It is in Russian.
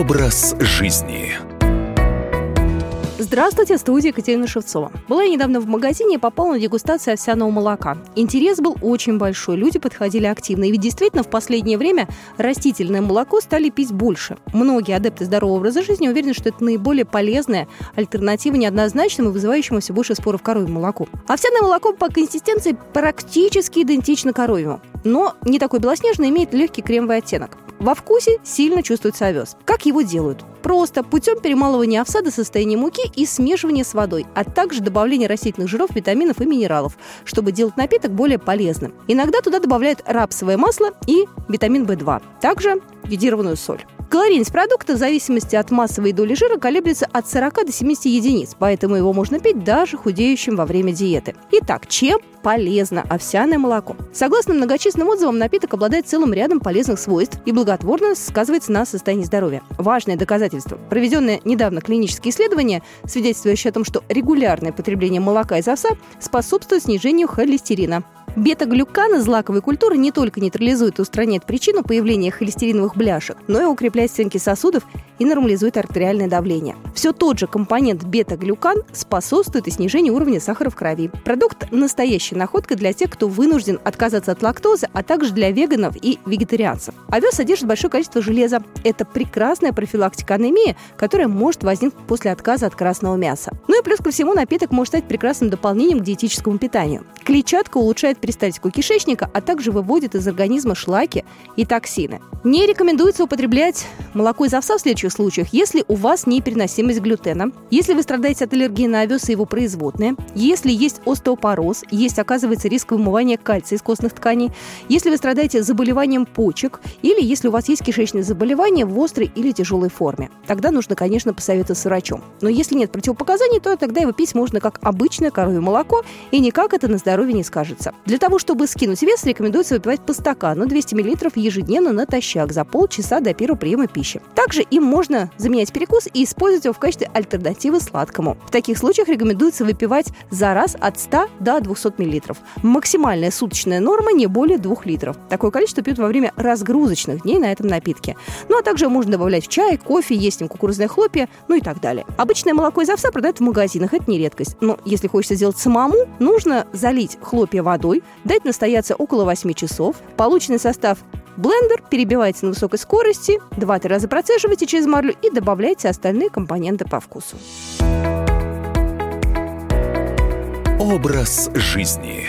Образ жизни. Здравствуйте, студия Екатерина Шевцова. Была я недавно в магазине и попала на дегустацию овсяного молока. Интерес был очень большой, люди подходили активно. И ведь действительно в последнее время растительное молоко стали пить больше. Многие адепты здорового образа жизни уверены, что это наиболее полезная альтернатива неоднозначному и вызывающему все больше споров коровьему молоку. Овсяное молоко по консистенции практически идентично коровьему, но не такой белоснежный, имеет легкий кремовый оттенок. Во вкусе сильно чувствуется овес. Как его делают? Просто путем перемалывания овса до состояния муки и смешивания с водой, а также добавления растительных жиров, витаминов и минералов, чтобы делать напиток более полезным. Иногда туда добавляют рапсовое масло и витамин В2, также йодированную соль. Калорийность продукта в зависимости от массовой доли жира колеблется от 40 до 70 единиц, поэтому его можно пить даже худеющим во время диеты. Итак, чем полезно овсяное молоко? Согласно многочисленным отзывам, напиток обладает целым рядом полезных свойств и благотворно сказывается на состоянии здоровья. Важное доказательство. Проведенное недавно клинические исследования, свидетельствующие о том, что регулярное потребление молока из овса способствует снижению холестерина. Бета-глюкан из злаковой культуры не только нейтрализует и устраняет причину появления холестериновых бляшек, но и укрепляет стенки сосудов и нормализует артериальное давление. Все тот же компонент бета-глюкан способствует и снижению уровня сахара в крови. Продукт – настоящая находка для тех, кто вынужден отказаться от лактозы, а также для веганов и вегетарианцев. Овес содержит большое количество железа. Это прекрасная профилактика анемии, которая может возникнуть после отказа от красного мяса. Ну и плюс ко всему напиток может стать прекрасным дополнением к диетическому питанию. Клетчатка улучшает перистальтику кишечника, а также выводит из организма шлаки и токсины. Не рекомендуется употреблять молоко из овса в следующих случаях, если у вас непереносимость глютена, если вы страдаете от аллергии на овес и его производные, если есть остеопороз, есть, оказывается, риск вымывания кальция из костных тканей, если вы страдаете заболеванием почек или если у вас есть кишечное заболевание в острой или тяжелой форме. Тогда нужно, конечно, посоветоваться с врачом. Но если нет противопоказаний, то тогда его пить можно как обычное коровье молоко, и никак это на здоровье не скажется. Для того, чтобы скинуть вес, рекомендуется выпивать по стакану 200 мл ежедневно натощак за полчаса до первого приема пищи. Также им можно заменять перекус и использовать его в качестве альтернативы сладкому. В таких случаях рекомендуется выпивать за раз от 100 до 200 мл. Максимальная суточная норма не более 2 литров. Такое количество пьют во время разгрузочных дней на этом напитке. Ну а также можно добавлять в чай, кофе, есть им кукурузное хлопья, ну и так далее. Обычное молоко из овса продают в магазинах, это не редкость. Но если хочется сделать самому, нужно залить хлопья водой, дать настояться около 8 часов. Полученный состав блендер перебивайте на высокой скорости, 2-3 раза процеживайте через марлю и добавляйте остальные компоненты по вкусу. Образ жизни.